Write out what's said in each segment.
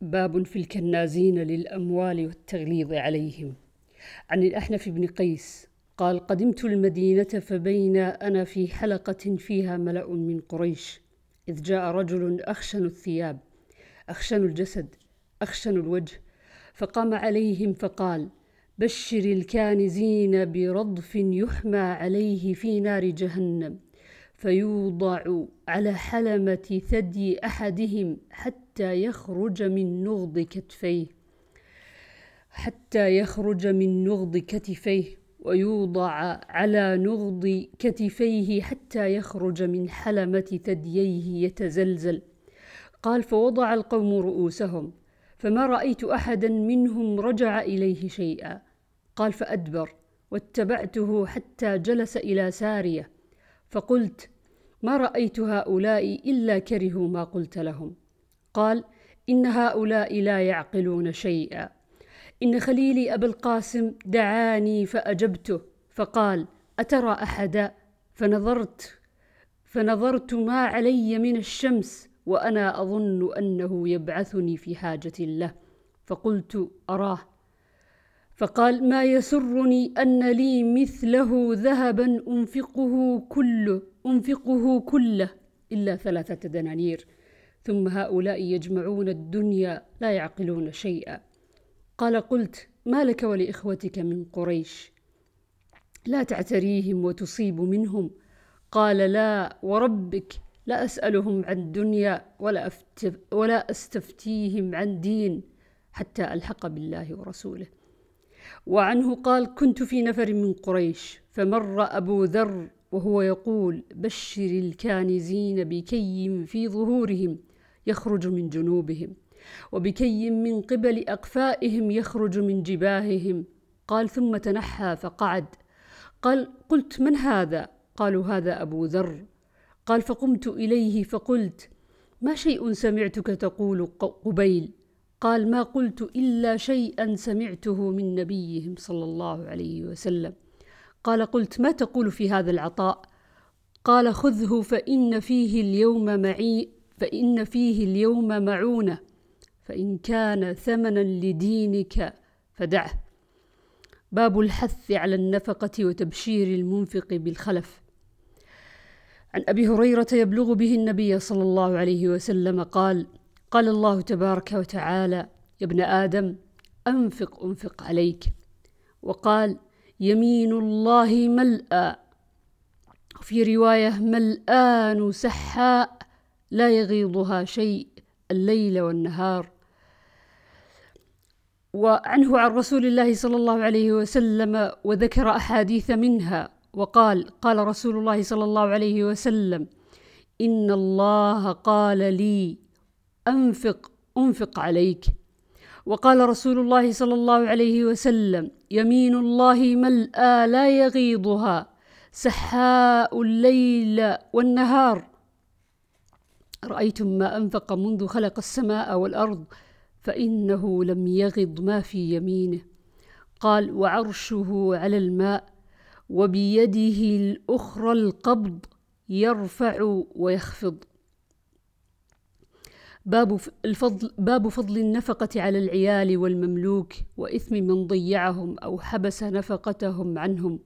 باب في الكنازين للأموال والتغليظ عليهم. عن الأحنف بن قيس قال قدمت المدينة فبين أنا في حلقة فيها ملأ من قريش إذ جاء رجل أخشن الثياب أخشن الجسد أخشن الوجه فقام عليهم فقال بشر الكانزين برضف يحمى عليه في نار جهنم فيوضع على حلمة ثدي أحدهم حتى يخرج من نغض كتفيه حتى يخرج من نغض كتفيه ويوضع على نغض كتفيه حتى يخرج من حلمة ثدييه يتزلزل. قال فوضع القوم رؤوسهم فما رأيت أحدا منهم رجع إليه شيئا. قال فأدبر واتبعته حتى جلس إلى سارية فقلت ما رأيت هؤلاء إلا كرهوا ما قلت لهم. قال إن هؤلاء لا يعقلون شيئا. إن خليلي أبا القاسم دعاني فأجبته فقال أترى أحدا؟ فنظرت فنظرت ما علي من الشمس وأنا أظن أنه يبعثني في حاجة له. فقلت أراه. فقال ما يسرني أن لي مثله ذهبا أنفقه كله. أنفقه كله إلا ثلاثة دنانير ثم هؤلاء يجمعون الدنيا لا يعقلون شيئا. قال قلت ما لك ولإخوتك من قريش؟ لا تعتريهم وتصيب منهم. قال لا وربك لا أسألهم عن دنيا ولا, أفتف ولا أستفتيهم عن دين حتى ألحق بالله ورسوله. وعنه قال كنت في نفر من قريش فمر أبو ذر وهو يقول بشر الكانزين بكي في ظهورهم يخرج من جنوبهم وبكي من قبل أقفائهم يخرج من جباههم. قال ثم تنحى فقعد. قال قلت من هذا؟ قالوا هذا أبو ذر. قال فقمت إليه فقلت ما شيء سمعتك تقول قبيل. قال ما قلت إلا شيئا سمعته من نبيهم صلى الله عليه وسلم. قال قلت ما تقول في هذا العطاء؟ قال خذه فإن فيه اليوم معي فإن فيه اليوم معونة فإن كان ثمنا لدينك فدعه. باب الحث على النفقة وتبشير المنفق بالخلف. عن أبي هريرة يبلغ به النبي صلى الله عليه وسلم قال قال الله تبارك وتعالى يا ابن آدم أنفق أنفق عليك. وقال يمين الله ملأى. في رواية ملآن سحاء لا يغيضها شيء الليل والنهار. وعنه عن رسول الله صلى الله عليه وسلم وذكر أحاديث منها. وقال قال رسول الله صلى الله عليه وسلم إن الله قال لي أنفق أنفق عليك. وقال رسول الله صلى الله عليه وسلم يمين الله ملأى لا يغيضها سحاء الليل والنهار. رأيتم ما أنفق منذ خلق السماء والأرض فإنه لم يغض ما في يمينه. قال وعرشه على الماء وبيده الأخرى القبض يرفع ويخفض. باب الفضل باب فضل النفقة على العيال والمملوك وإثم من ضيعهم أو حبس نفقتهم عنهم.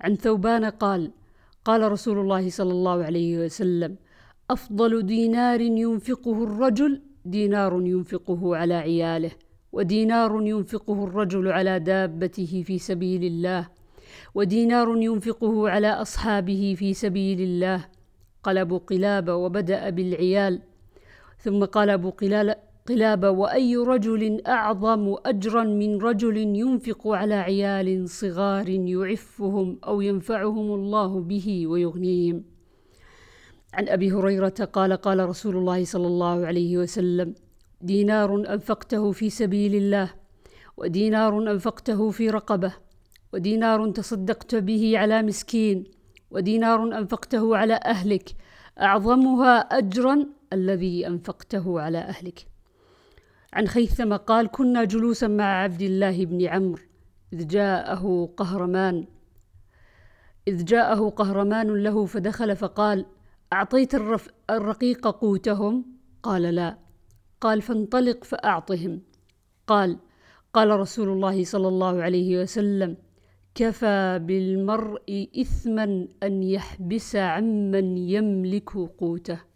عن ثوبان قال قال رسول الله صلى الله عليه وسلم أفضل دينار ينفقه الرجل دينار ينفقه على عياله ودينار ينفقه الرجل على دابته في سبيل الله ودينار ينفقه على أصحابه في سبيل الله. قال أبو قلابة وبدأ بالعيال ثم قال أبو قلابة وأي رجل أعظم أجرا من رجل ينفق على عيال صغار يعفهم أو ينفعهم الله به ويغنيهم. عن أبي هريرة قال قال رسول الله صلى الله عليه وسلم دينار أنفقته في سبيل الله ودينار أنفقته في رقبة ودينار تصدقت به على مسكين ودينار أنفقته على أهلك. أعظمها أجرا الذي أنفقته على أهلك. عن خيثم قال كنا جلوسا مع عبد الله بن عمرو إذ جاءه قهرمان إذ جاءه قهرمان له فدخل فقال أعطيت الرف الرقيق قوتهم؟ قال لا. قال فانطلق فأعطهم. قال قال رسول الله صلى الله عليه وسلم كفى بالمرء إثما أن يحبس عمن يملك قوته.